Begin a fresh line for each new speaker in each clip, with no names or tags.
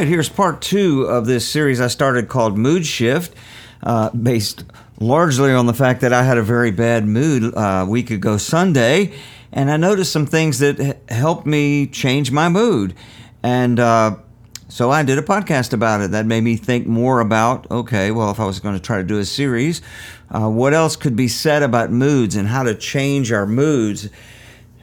right, here's part two of this series I started called Mood Shift, uh, based largely on the fact that I had a very bad mood uh, a week ago Sunday, and I noticed some things that helped me change my mood. And uh, so I did a podcast about it. That made me think more about okay, well, if I was going to try to do a series, uh, what else could be said about moods and how to change our moods?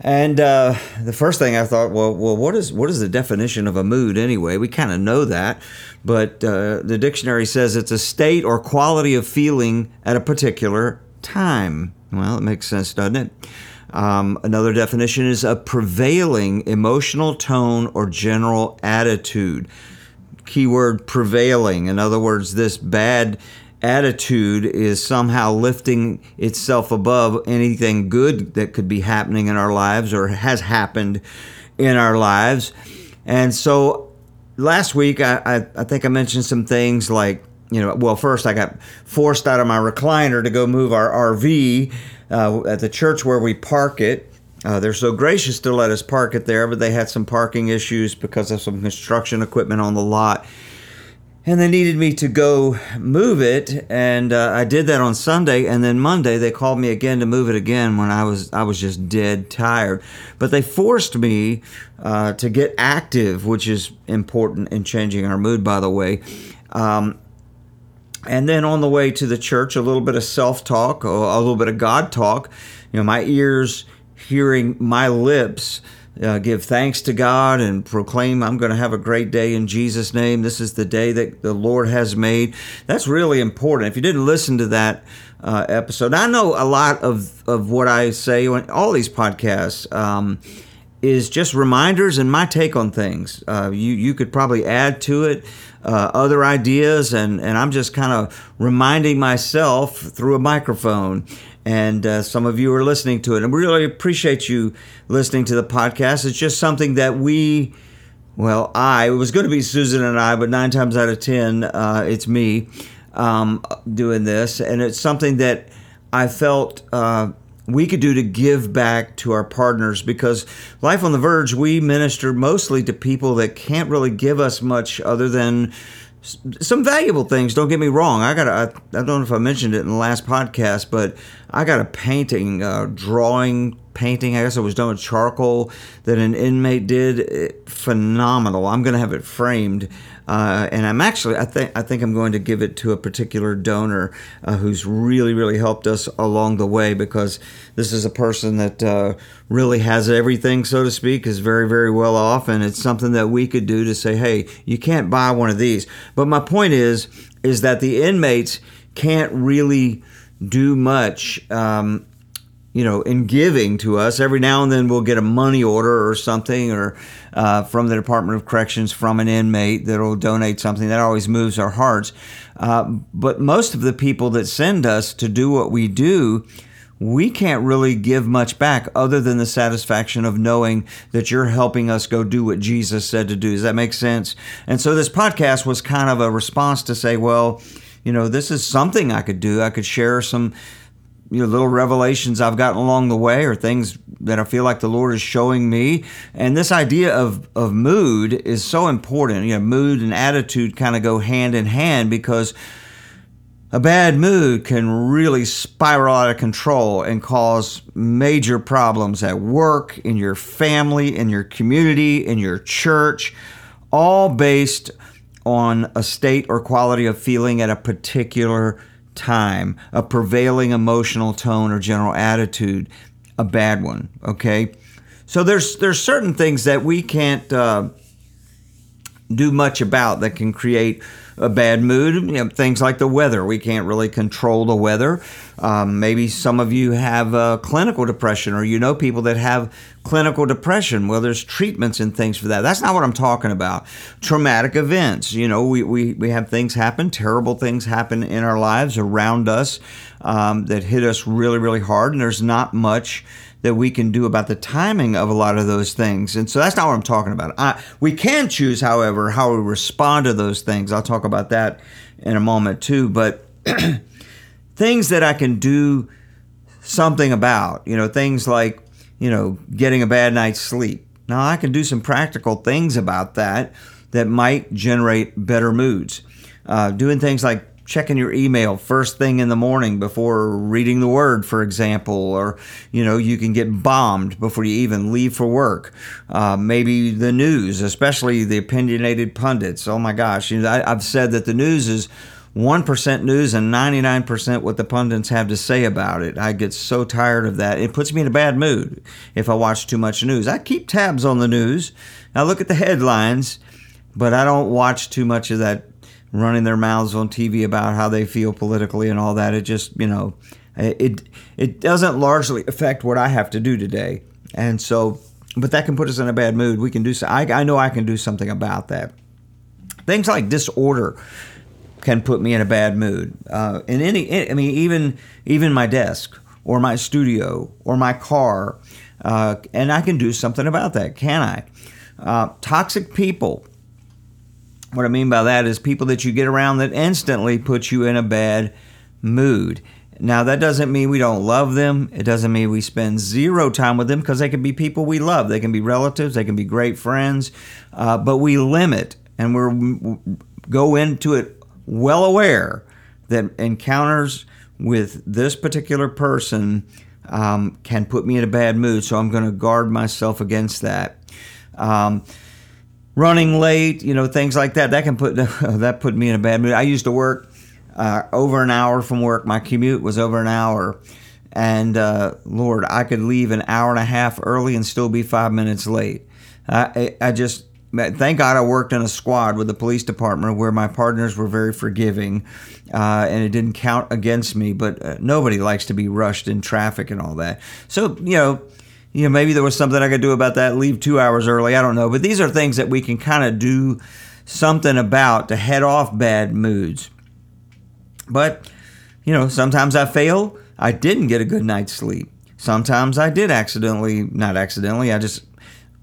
And uh, the first thing I thought, well, well, what is what is the definition of a mood anyway? We kind of know that, but uh, the dictionary says it's a state or quality of feeling at a particular time. Well, it makes sense, doesn't it? Um, another definition is a prevailing emotional tone or general attitude. Keyword prevailing. In other words, this bad attitude is somehow lifting itself above anything good that could be happening in our lives or has happened in our lives. And so last week, I, I, I think I mentioned some things like, you know, well, first I got forced out of my recliner to go move our RV uh, at the church where we park it. Uh, they're so gracious to let us park it there, but they had some parking issues because of some construction equipment on the lot. And they needed me to go move it and uh, i did that on sunday and then monday they called me again to move it again when i was i was just dead tired. But they forced me uh, to get active which is important in changing our mood by the way. Um, and then on the way to the church a little bit of self-talk a little bit of god talk. You know my ears hearing my lips uh, give thanks to God and proclaim, I'm going to have a great day in Jesus' name. This is the day that the Lord has made. That's really important. If you didn't listen to that uh, episode, I know a lot of, of what I say on all these podcasts. Um, is just reminders and my take on things. Uh, you you could probably add to it uh, other ideas, and and I'm just kind of reminding myself through a microphone and uh, some of you are listening to it. And we really appreciate you listening to the podcast. It's just something that we, well, I, it was going to be Susan and I, but nine times out of 10, uh, it's me um, doing this. And it's something that I felt uh, we could do to give back to our partners because Life on the Verge, we minister mostly to people that can't really give us much other than some valuable things. Don't get me wrong. I got I, I don't know if I mentioned it in the last podcast, but I got a painting, uh, drawing painting. I guess it was done with charcoal that an inmate did. It, phenomenal. I'm going to have it framed, uh, and I'm actually I think I think I'm going to give it to a particular donor uh, who's really really helped us along the way because this is a person that uh, really has everything, so to speak, is very very well off, and it's something that we could do to say, hey, you can't buy one of these. But my point is is that the inmates can't really do much. Um, you know, in giving to us. Every now and then we'll get a money order or something, or uh, from the Department of Corrections from an inmate that'll donate something. That always moves our hearts. Uh, but most of the people that send us to do what we do, we can't really give much back other than the satisfaction of knowing that you're helping us go do what Jesus said to do. Does that make sense? And so this podcast was kind of a response to say, well, you know, this is something I could do. I could share some you know, little revelations I've gotten along the way or things that I feel like the Lord is showing me. And this idea of, of mood is so important. You know, mood and attitude kind of go hand in hand because a bad mood can really spiral out of control and cause major problems at work, in your family, in your community, in your church, all based on a state or quality of feeling at a particular time, a prevailing emotional tone or general attitude, a bad one. Okay, so there's there's certain things that we can't uh, do much about that can create a bad mood. You know, things like the weather. We can't really control the weather. Um, maybe some of you have uh, clinical depression, or you know people that have clinical depression. Well, there's treatments and things for that. That's not what I'm talking about. Traumatic events. You know, we, we, we have things happen, terrible things happen in our lives around us um, that hit us really, really hard, and there's not much that we can do about the timing of a lot of those things. And so that's not what I'm talking about. I, we can choose, however, how we respond to those things. I'll talk about that in a moment too. But things that I can do something about, you know, things like, you know, getting a bad night's sleep. Now, I can do some practical things about that, that might generate better moods. Uh, doing things like checking your email first thing in the morning before reading the word, for example, or you know you can get bombed before you even leave for work. Uh, maybe the news, especially the opinionated pundits. Oh my gosh, you know, I, I've said that the news is. 1% news and 99% what the pundits have to say about it. I get so tired of that. It puts me in a bad mood if I watch too much news. I keep tabs on the news. I look at the headlines, but I don't watch too much of that running their mouths on TV about how they feel politically and all that. It just, you know, it it doesn't largely affect what I have to do today. And so, but that can put us in a bad mood. We can do so. I, I know I can do something about that. Things like disorder can put me in a bad mood. Uh, in any, I mean, even even my desk or my studio or my car, uh, and I can do something about that, can I? Uh, toxic people what I mean by that is people that you get around that instantly put you in a bad mood. Now, that doesn't mean we don't love them. It doesn't mean we spend zero time with them because they can be people we love. They can be relatives. They can be great friends. Uh, but we limit and we go into it well aware that encounters with this particular person um, can put me in a bad mood. So I'm going to guard myself against that. Um, running late, you know, things like that. That can put that put me in a bad mood. I used to work uh, over an hour from work. My commute was over an hour, and uh, Lord, I could leave an hour and a half early and still be five minutes late. I, I just thank God I worked in a squad with the police department where my partners were very forgiving, uh, and it didn't count against me. But uh, nobody likes to be rushed in traffic and all that. So you know you know, maybe there was something I could do about that, leave two hours early. I don't know. But these are things that we can kind of do something about to head off bad moods. But, you know, sometimes I fail. I didn't get a good night's sleep. Sometimes I did accidentally, not accidentally, I just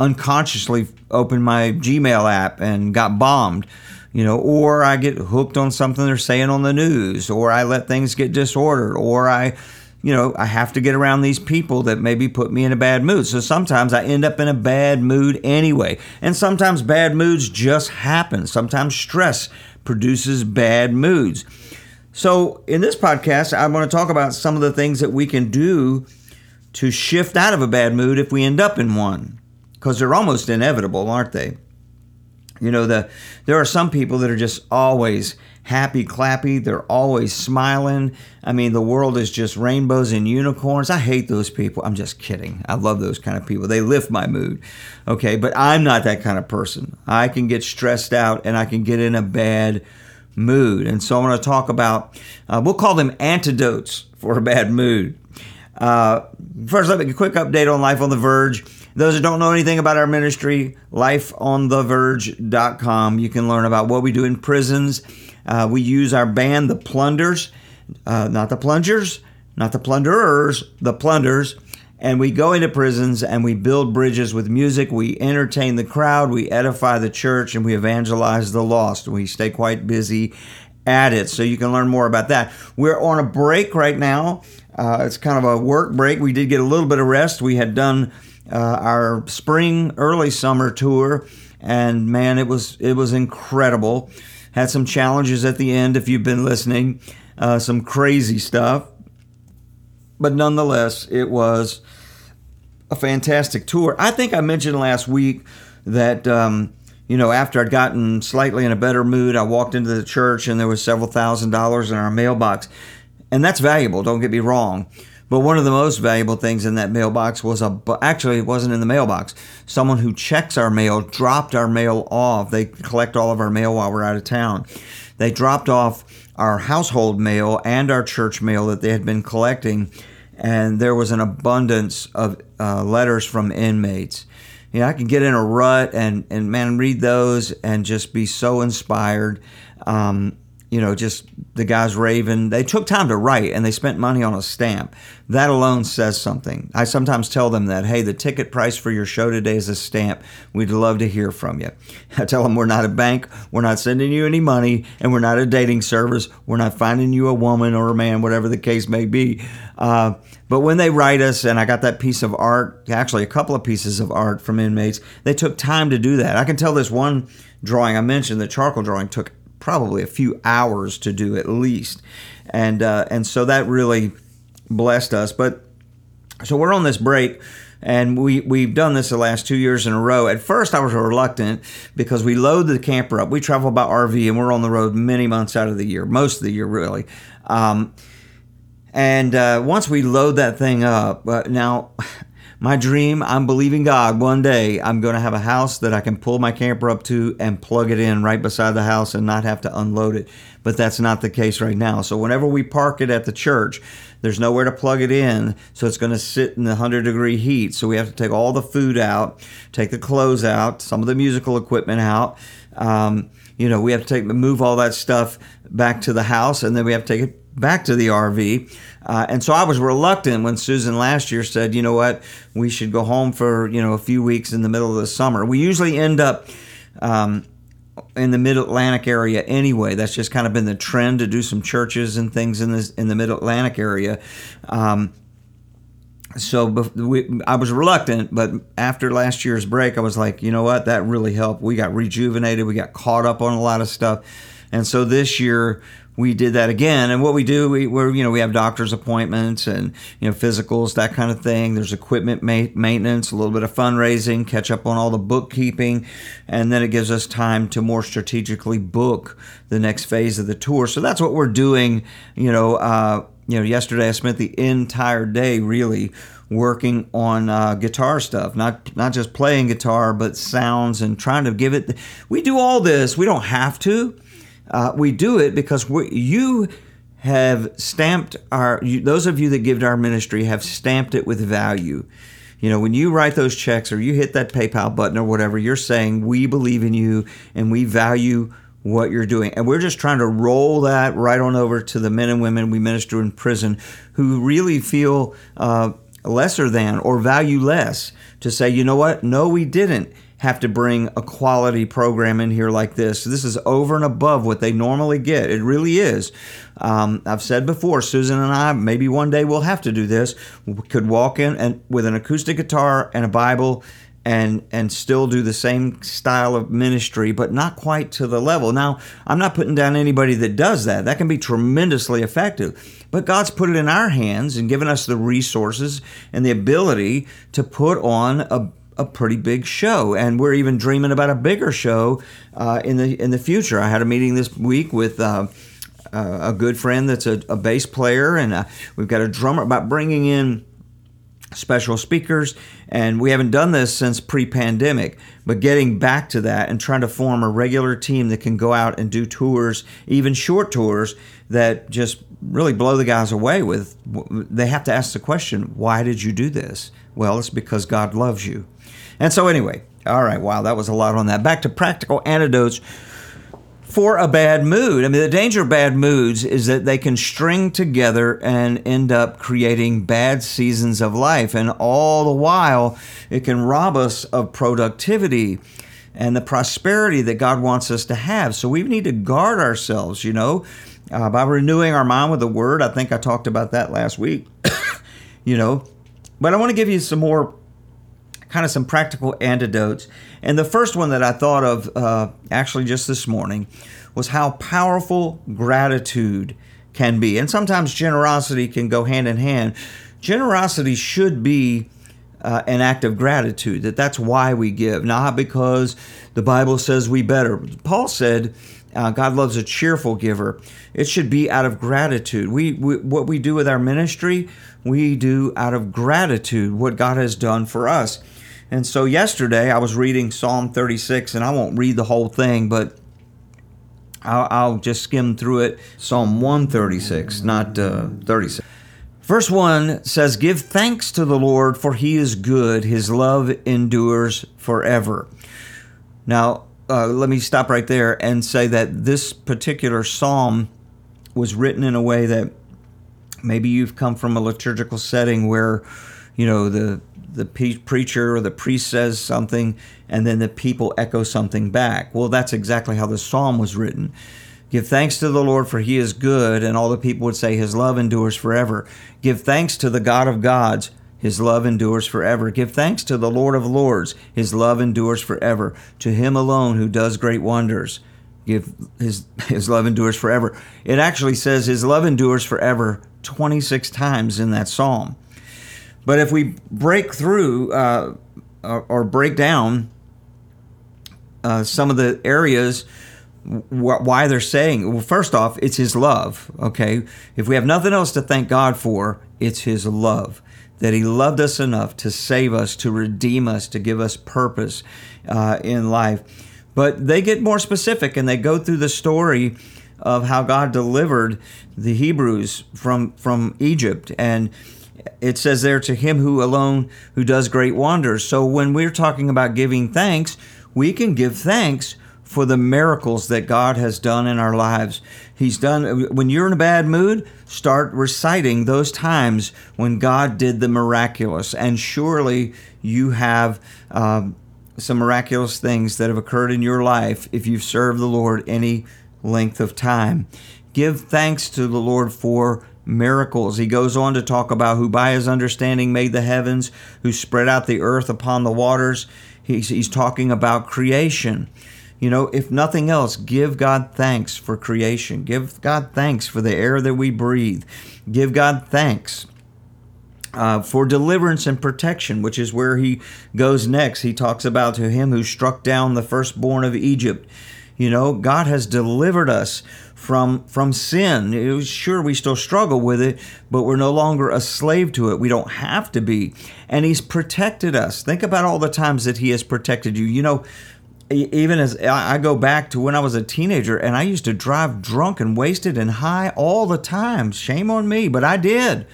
unconsciously opened my Gmail app and got bombed, you know, or I get hooked on something they're saying on the news, or I let things get disordered, or I you know, I have to get around these people that maybe put me in a bad mood. So sometimes I end up in a bad mood anyway. And sometimes bad moods just happen. Sometimes stress produces bad moods. So in this podcast, I want to talk about some of the things that we can do to shift out of a bad mood if we end up in one. Because they're almost inevitable, aren't they? You know, the there are some people that are just always happy clappy. They're always smiling. I mean, the world is just rainbows and unicorns. I hate those people. I'm just kidding. I love those kind of people. They lift my mood. Okay, but I'm not that kind of person. I can get stressed out and I can get in a bad mood. And so I want to talk about, uh, we'll call them antidotes for a bad mood. Uh, first, let me a quick update on Life on the Verge. Those that don't know anything about our ministry, lifeontheverge.com. You can learn about what we do in prisons uh, we use our band, the Plunders, uh, not the Plungers, not the Plunderers, the Plunders. And we go into prisons and we build bridges with music. We entertain the crowd, we edify the church, and we evangelize the lost. We stay quite busy at it. So you can learn more about that. We're on a break right now. Uh, it's kind of a work break. We did get a little bit of rest. We had done uh, our spring, early summer tour, and man, it was it was incredible. Had some challenges at the end, if you've been listening, uh, some crazy stuff. But nonetheless, it was a fantastic tour. I think I mentioned last week that, um, you know, after I'd gotten slightly in a better mood, I walked into the church and there was several thousand dollars in our mailbox. And that's valuable, don't get me wrong. But one of the most valuable things in that mailbox was a actually it wasn't in the mailbox. Someone who checks our mail dropped our mail off. They collect all of our mail while we're out of town. They dropped off our household mail and our church mail that they had been collecting, and there was an abundance of uh, letters from inmates. You know, I can get in a rut and and man read those and just be so inspired. Um, you know, just the guys raving. They took time to write and they spent money on a stamp. That alone says something. I sometimes tell them that, hey, the ticket price for your show today is a stamp. We'd love to hear from you. I tell them we're not a bank, we're not sending you any money, and we're not a dating service. We're not finding you a woman or a man, whatever the case may be. Uh, but when they write us, and I got that piece of art, actually a couple of pieces of art from inmates, they took time to do that. I can tell this one drawing I mentioned, the charcoal drawing, took probably a few hours to do at least, and uh, and so that really blessed us. But so we're on this break. And we, we've done this the last two years in a row. At first, I was reluctant because we load the camper up. We travel by RV and we're on the road many months out of the year, most of the year, really. Um, and uh, once we load that thing up, uh, now my dream, I'm believing God one day I'm going to have a house that I can pull my camper up to and plug it in right beside the house and not have to unload it. But that's not the case right now. So whenever we park it at the church, there's nowhere to plug it in. So it's going to sit in the 100 degree heat. So we have to take all the food out, take the clothes out, some of the musical equipment out. Um, you know, we have to take move all that stuff back to the house, and then we have to take it back to the RV. Uh, and so I was reluctant when Susan last year said, you know what, we should go home for, you know, a few weeks in the middle of the summer. We usually end up um, in the mid Atlantic area anyway. That's just kind of been the trend to do some churches and things in, this, in the mid Atlantic area. Um, so we, I was reluctant, but after last year's break, I was like, you know what, that really helped. We got rejuvenated, we got caught up on a lot of stuff. And so this year we did that again. And what we do, we, we're, you know, we have doctor's appointments and, you know, physicals, that kind of thing. There's equipment ma- maintenance, a little bit of fundraising, catch up on all the bookkeeping. And then it gives us time to more strategically book the next phase of the tour. So that's what we're doing. You know, uh, you know, yesterday I spent the entire day really working on uh, guitar stuff, not not just playing guitar, but sounds and trying to give it. We do all this. We don't have to uh, we do it because we, you have stamped our, you, those of you that give to our ministry have stamped it with value. You know, when you write those checks or you hit that PayPal button or whatever, you're saying, we believe in you and we value what you're doing. And we're just trying to roll that right on over to the men and women we minister in prison who really feel uh, lesser than or value less to say, you know what? No, we didn't have to bring a quality program in here like this. This is over and above what they normally get. It really is. Um, I've said before, Susan and I, maybe one day we'll have to do this. We could walk in and with an acoustic guitar and a Bible and and still do the same style of ministry, but not quite to the level. Now, I'm not putting down anybody that does that. That can be tremendously effective. But God's put it in our hands and given us the resources and the ability to put on a a pretty big show, and we're even dreaming about a bigger show uh, in the in the future. I had a meeting this week with. Uh, uh, a good friend that's a, a bass player, and uh, we've got a drummer about bringing in special speakers. And we haven't done this since pre pandemic, but getting back to that and trying to form a regular team that can go out and do tours, even short tours, that just really blow the guys away with. They have to ask the question, why did you do this? Well, it's because God loves you. And so, anyway, all right, wow, that was a lot on that. Back to practical antidotes for a bad mood. I mean, the danger of bad moods is that they can string together and end up creating bad seasons of life. And all the while, it can rob us of productivity and the prosperity that God wants us to have. So we need to guard ourselves, you know, uh, by renewing our mind with the Word. I think I talked about that last week, you know. But I want to give you some more kind of some practical antidotes. And the first one that I thought of uh, actually just this morning was how powerful gratitude can be. And sometimes generosity can go hand in hand. Generosity should be uh, an act of gratitude, that that's why we give, not because the Bible says we better. Paul said, uh, God loves a cheerful giver. It should be out of gratitude. We, we, what we do with our ministry, we do out of gratitude what God has done for us. And so yesterday I was reading Psalm 36, and I won't read the whole thing, but I'll, I'll just skim through it. Psalm 136, not uh, 36. Verse 1 says, Give thanks to the Lord, for he is good. His love endures forever. Now, uh, let me stop right there and say that this particular psalm was written in a way that maybe you've come from a liturgical setting where, you know, the the preacher or the priest says something and then the people echo something back. Well, that's exactly how the psalm was written. Give thanks to the Lord, for he is good. And all the people would say, His love endures forever. Give thanks to the God of gods. His love endures forever. Give thanks to the Lord of lords. His love endures forever. To him alone who does great wonders. Give his, his love endures forever. It actually says his love endures forever 26 times in that psalm. But if we break through uh, or, break down uh, some of the areas why they're saying well first off it's his love okay? If we have nothing else to thank god for it's his love. That he loved us enough to save us to redeem us to give us purpose uh, in life. But they get more specific and they go through the story of how god delivered the hebrews from from egypt. And it says there to him who alone who does great wonders so when we're talking about giving thanks we can give thanks for the miracles that God has done in our lives. He's done, when you're in a bad mood, start reciting those times when God did the miraculous. And surely you have um, some miraculous things that have occurred in your life if you've served the Lord any length of time. Give thanks to the Lord for miracles. He goes on to talk about who by his understanding made the heavens, who spread out the earth upon the waters. He's, he's talking about creation. You know, if nothing else, give God thanks for creation. Give God thanks for the air that we breathe. Give God thanks uh, for deliverance and protection, which is where he goes next. He talks about to him who struck down the firstborn of Egypt. You know, God has delivered us from from sin. It was, sure, we still struggle with it, but we're no longer a slave to it. We don't have to be, and He's protected us. Think about all the times that He has protected you. You know, even as I go back to when I was a teenager and I used to drive drunk and wasted and high all the time. Shame on me, but I did.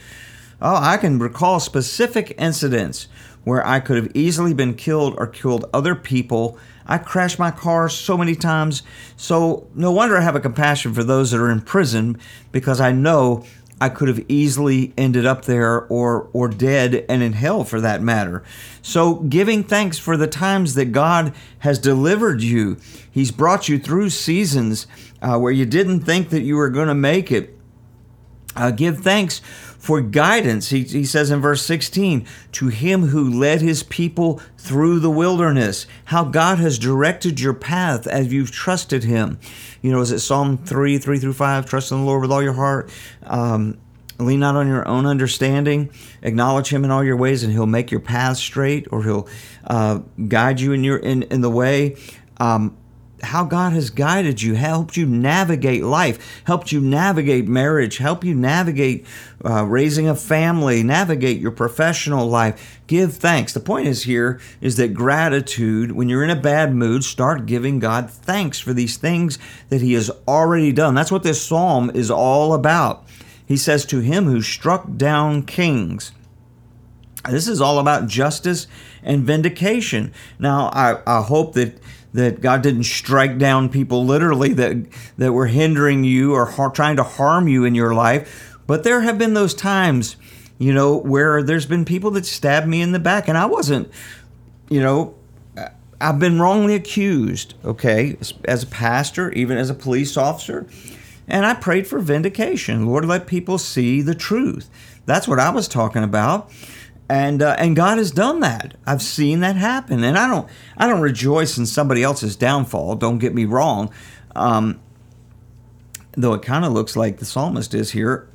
Oh, I can recall specific incidents where I could have easily been killed or killed other people. I crashed my car so many times. So, no wonder I have a compassion for those that are in prison because I know I could have easily ended up there or or dead and in hell for that matter. So giving thanks for the times that God has delivered you. He's brought you through seasons uh, where you didn't think that you were going to make it. Uh, give thanks for guidance. He, he says in verse 16, to him who led his people through the wilderness, how God has directed your path as you've trusted him. You know, is it Psalm 3, 3 through 5? Trust in the Lord with all your heart. Um, lean not on your own understanding. Acknowledge him in all your ways, and he'll make your path straight, or he'll uh, guide you in your in, in the way. Um, how God has guided you, helped you navigate life, helped you navigate marriage, help you navigate uh, raising a family, navigate your professional life. Give thanks. The point is here is that gratitude, when you're in a bad mood, start giving God thanks for these things that He has already done. That's what this psalm is all about. He says, To him who struck down kings. This is all about justice and vindication. Now, I, I hope that that God didn't strike down people literally that that were hindering you or har- trying to harm you in your life, but there have been those times, you know, where there's been people that stabbed me in the back and I wasn't, you know, I've been wrongly accused, okay, as a pastor, even as a police officer. And I prayed for vindication. Lord, let people see the truth. That's what I was talking about and uh, and God has done that. I've seen that happen, and I don't I don't rejoice in somebody else's downfall. Don't get me wrong, um, though it kind of looks like the psalmist is here.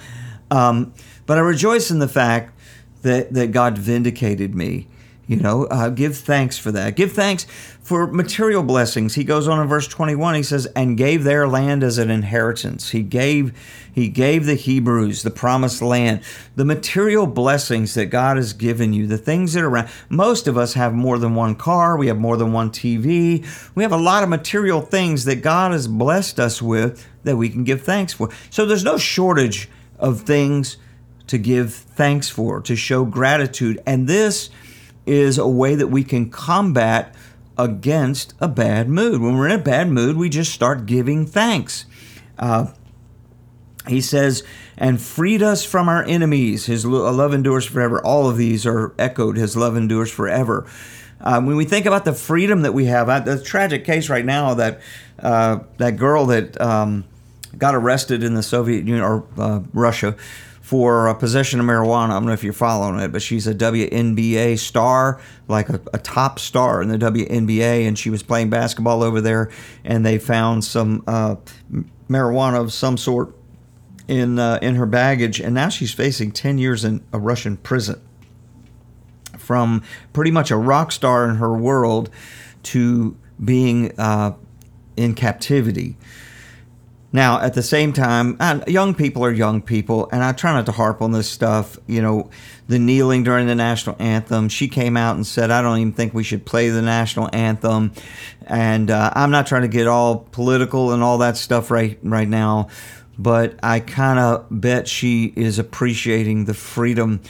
um, but I rejoice in the fact that that God vindicated me you know, uh, give thanks for that. Give thanks for material blessings. He goes on in verse 21. He says, "And gave their land as an inheritance." He gave, he gave the Hebrews the promised land, the material blessings that God has given you, the things that are around. Most of us have more than one car. We have more than one TV. We have a lot of material things that God has blessed us with that we can give thanks for. So there's no shortage of things to give thanks for, to show gratitude, and this is a way that we can combat against a bad mood. When we're in a bad mood, we just start giving thanks. Uh, he says, and freed us from our enemies. His love endures forever. All of these are echoed. His love endures forever. Um, when we think about the freedom that we have, the tragic case right now that uh, that girl that um, got arrested in the Soviet Union or uh, Russia for uh, possession of marijuana. I don't know if you're following it, but she's a WNBA star, like a, a, top star in the WNBA, and she was playing basketball over there, and they found some uh, marijuana of some sort in uh, in her baggage, and now she's facing 10 years in a Russian prison from pretty much a rock star in her world to being uh, in captivity. Now, at the same time, young people are young people, and I try not to harp on this stuff. You know, the kneeling during the national anthem. She came out and said, "I don't even think we should play the national anthem," and uh, I'm not trying to get all political and all that stuff right right now, but I kind of bet she is appreciating the freedom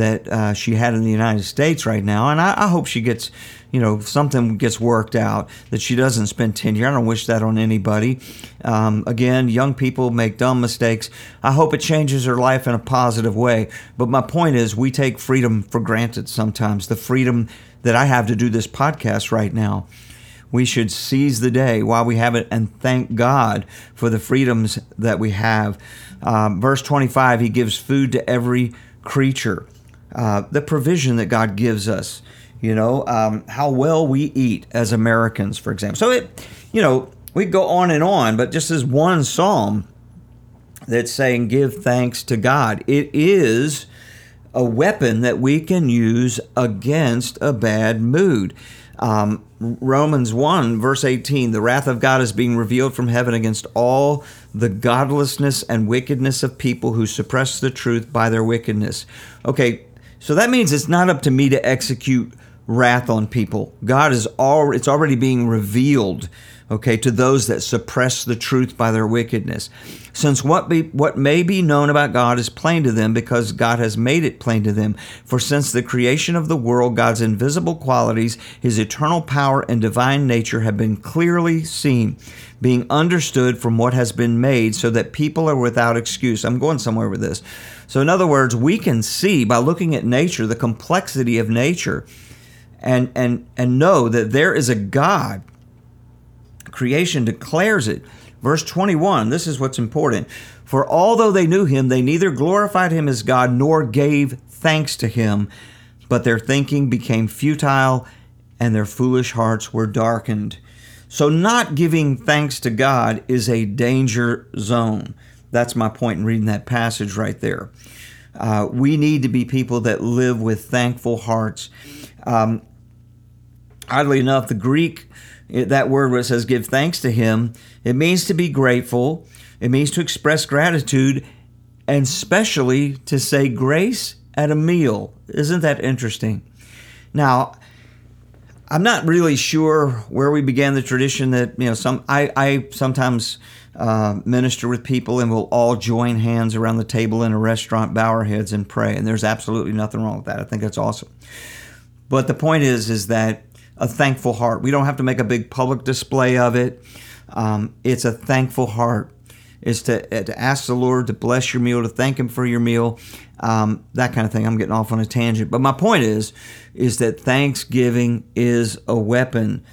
that uh, she had in the United States right now, and I, I, hope she gets, you know, something gets worked out that she doesn't spend ten years. I don't wish that on anybody. Um, again, young people make dumb mistakes. I hope it changes her life in a positive way. But my point is, we take freedom for granted sometimes. The freedom that I have to do this podcast right now. We should seize the day while we have it and thank God for the freedoms that we have. Um, verse 25, He gives food to every creature uh, the provision that God gives us, you know, um, how well we eat as Americans, for example. So it, you know, we go on and on, but just as one psalm that's saying, give thanks to God. It is a weapon that we can use against a bad mood. Um, Romans 1, verse 18 the wrath of God is being revealed from heaven against all the godlessness and wickedness of people who suppress the truth by their wickedness. Okay, so that means it's not up to me to execute wrath on people. God is all it's already being revealed, okay, to those that suppress the truth by their wickedness. Since what be what may be known about God is plain to them because God has made it plain to them. For since the creation of the world, God's invisible qualities, his eternal power and divine nature have been clearly seen, being understood from what has been made, so that people are without excuse. I'm going somewhere with this. So, in other words, we can see by looking at nature, the complexity of nature, and, and, and know that there is a God. Creation declares it. Verse 21, this is what's important. For although they knew him, they neither glorified him as God nor gave thanks to him, but their thinking became futile and their foolish hearts were darkened. So, not giving thanks to God is a danger zone. That's my point in reading that passage right there. Uh, we need to be people that live with thankful hearts. Um, oddly enough, the Greek, that word where it says give thanks to Him, it means to be grateful, it means to express gratitude, and especially to say grace at a meal. Isn't that interesting? Now, I'm not really sure where we began the tradition that you know some I, I sometimes uh, minister with people and we'll all join hands around the table in a restaurant, bow our heads and pray. And there's absolutely nothing wrong with that. I think that's awesome. But the point is, is that a thankful heart. We don't have to make a big public display of it. Um, it's a thankful heart. Is to, to ask the Lord to bless your meal, to thank Him for your meal, um, that kind of thing. I'm getting off on a tangent, but my point is, is that Thanksgiving is a weapon.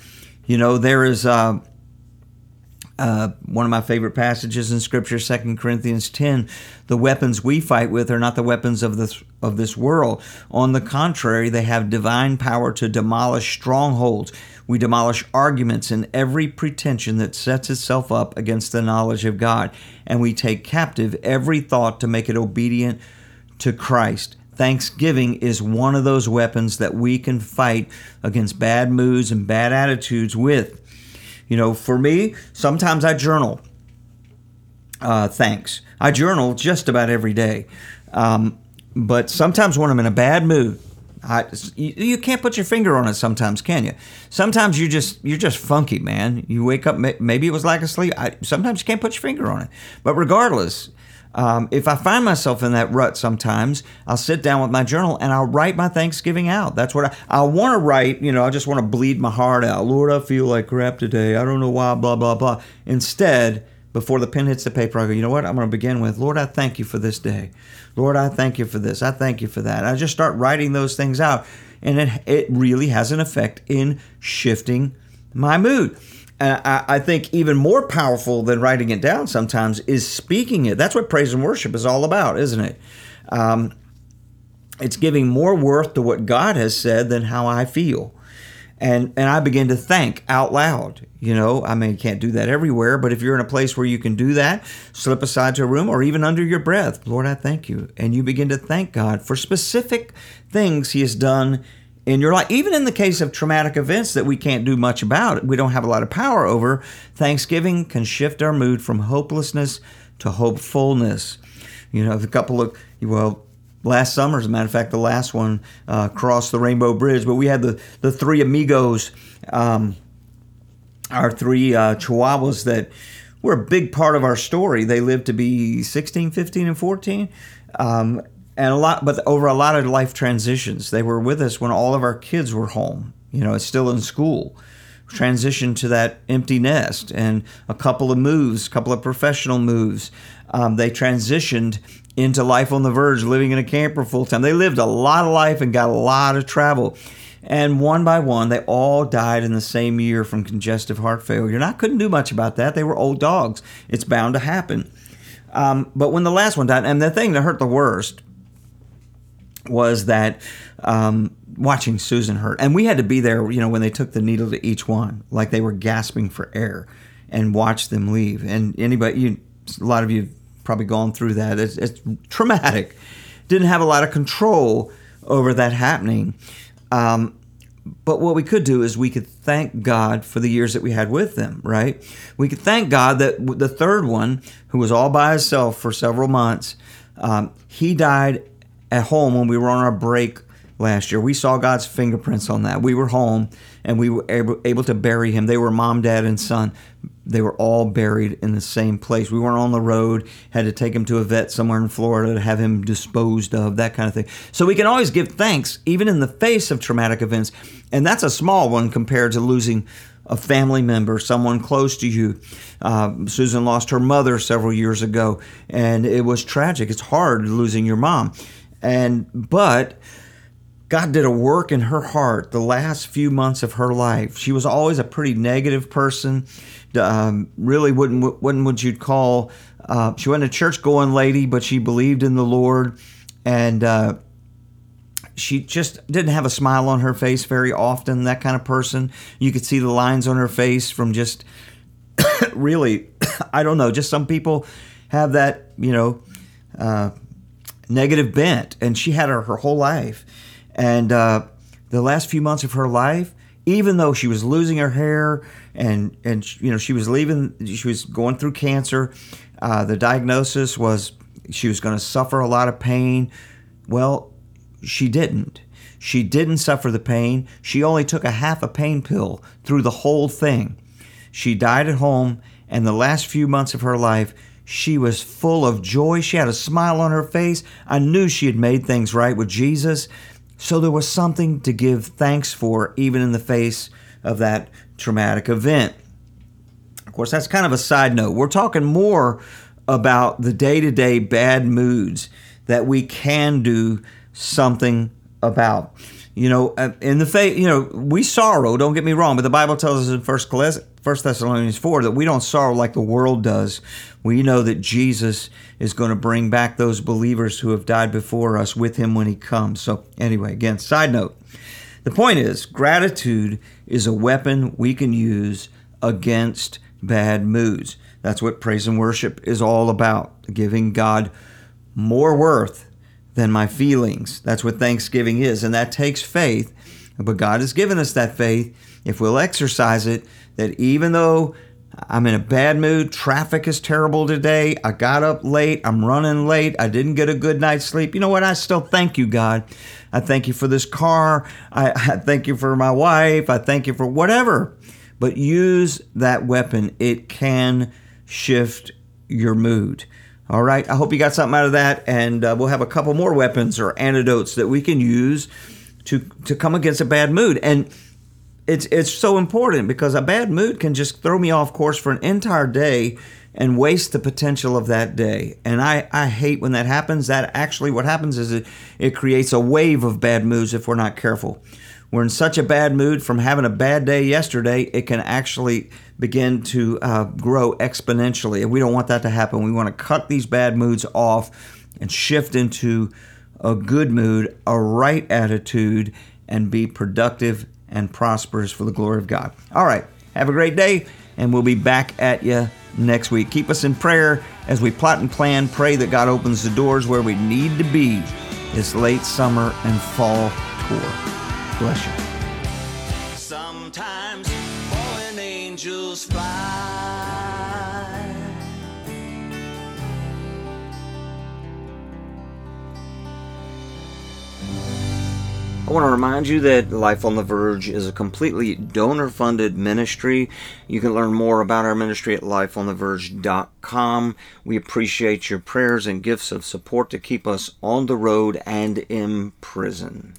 You know, there is. Uh, uh, one of my favorite passages in Scripture, 2 Corinthians 10, the weapons we fight with are not the weapons of this, of this world. On the contrary, they have divine power to demolish strongholds. We demolish arguments and every pretension that sets itself up against the knowledge of God. And we take captive every thought to make it obedient to Christ. Thanksgiving is one of those weapons that we can fight against bad moods and bad attitudes with. You know, for me, sometimes I journal. Uh, thanks. I journal just about every day. Um, but sometimes when I'm in a bad mood, I, you, you, can't put your finger on it sometimes, can you? Sometimes you just you're just funky, man. You wake up, maybe it was lack of sleep. I, sometimes you can't put your finger on it. But regardless, Um, if I find myself in that rut sometimes, I'll sit down with my journal and I'll write my Thanksgiving out. That's what I, I want to write. You know, I just want to bleed my heart out. Lord, I feel like crap today. I don't know why, blah, blah, blah. Instead, before the pen hits the paper, I go, you know what? I'm going to begin with, Lord, I thank you for this day. Lord, I thank you for this. I thank you for that. I just start writing those things out. And it, it really has an effect in shifting my mood. And I, I, think even more powerful than writing it down sometimes is speaking it. That's what praise and worship is all about, isn't it? Um, it's giving more worth to what God has said than how I feel. And, and I begin to thank out loud. You know, I mean, you can't do that everywhere, but if you're in a place where you can do that, slip aside to a room or even under your breath, Lord, I thank you. And you begin to thank God for specific things He has done in your life. Even in the case of traumatic events that we can't do much about, we don't have a lot of power over, Thanksgiving can shift our mood from hopelessness to hopefulness. You know, a couple of, well, last summer, as a matter of fact, the last one uh, crossed the Rainbow Bridge, but we had the, the three amigos, um, our three uh, chihuahuas that were a big part of our story. They lived to be 16, 15, and 14. Um, and a lot, but over a lot of life transitions. They were with us when all of our kids were home. You know, still in school. Transitioned to that empty nest, and a couple of moves, a couple of professional moves. Um, they transitioned into life on the verge, living in a camper full time. They lived a lot of life and got a lot of travel. And one by one, they all died in the same year from congestive heart failure. And I couldn't do much about that. They were old dogs. It's bound to happen. Um, but when the last one died, and the thing that hurt the worst was that um, watching Susan hurt, and we had to be there. You know, when they took the needle to each one, like they were gasping for air, and watch them leave. And anybody, you, a lot of you probably gone through that. It's, it's traumatic. Didn't have a lot of control over that happening. Um, but what we could do is we could thank God for the years that we had with them, right? We could thank God that the third one, who was all by himself for several months, um, he died at home when we were on our break last year. We saw God's fingerprints on that. We were home and we were able, able to bury him. They were mom, dad, and son. They were all buried in the same place. We weren't on the road, had to take him to a vet somewhere in Florida to have him disposed of, that kind of thing. So we can always give thanks, even in the face of traumatic events. And that's a small one compared to losing a family member, someone close to you. Uh, Susan lost her mother several years ago, and it was tragic. It's hard losing your mom. And but God did a work in her heart the last few months of her life. She was always a pretty negative person. Um, really wouldn't wouldn't what you'd call. Uh, she wasn't a church going lady, but she believed in the Lord, and uh, she just didn't have a smile on her face very often. That kind of person. You could see the lines on her face from just really, I don't know. Just some people have that, you know. Uh, negative bent, and she had her her whole life. And uh, the last few months of her life, even though she was losing her hair and and you know she was leaving, she was going through cancer. Uh, the diagnosis was she was going to suffer a lot of pain. Well, she didn't. She didn't suffer the pain. She only took a half a pain pill through the whole thing. She died at home, and the last few months of her life, she was full of joy. She had a smile on her face. I knew she had made things right with Jesus. So there was something to give thanks for, even in the face of that traumatic event. Of course, that's kind of a side note. We're talking more about the day to day bad moods that we can do something about. You know, uh, in the face, you know, we sorrow, don't get me wrong, but the Bible tells us in First 1 Thessalonians 4 that we don't sorrow like the world does. We know that Jesus is going to bring back those believers who have died before us with him when he comes. So, anyway, again, side note. The point is, gratitude is a weapon we can use against bad moods. That's what praise and worship is all about, giving God more worth than my feelings. That's what thanksgiving is, and that takes faith. But God has given us that faith if we'll exercise it that even though I'm in a bad mood, traffic is terrible today, I got up late, I'm running late, I didn't get a good night's sleep, you know what? I still thank you, God. I thank you for this car. I, I thank you for my wife. I thank you for whatever. But use that weapon, it can shift your mood. All right. I hope you got something out of that, and uh, we'll have a couple more weapons or antidotes that we can use to to come against a bad mood. And it's it's so important because a bad mood can just throw me off course for an entire day and waste the potential of that day. And I, I hate when that happens. That actually what happens is it, it creates a wave of bad moods if we're not careful. We're in such a bad mood from having a bad day yesterday, it can actually begin to uh, grow exponentially. And we don't want that to happen. We want to cut these bad moods off and shift into a good mood, a right attitude, and be productive and prosperous for the glory of God. All right. Have a great day, and we'll be back at you next week. Keep us in prayer as we plot and plan. Pray that God opens the doors where we need to be this late summer and fall tour. Bless you. I want to remind you that Life on the Verge is a completely donor funded ministry. You can learn more about our ministry at lifeontheverge.com. We appreciate your prayers and gifts of support to keep us on the road and in prison.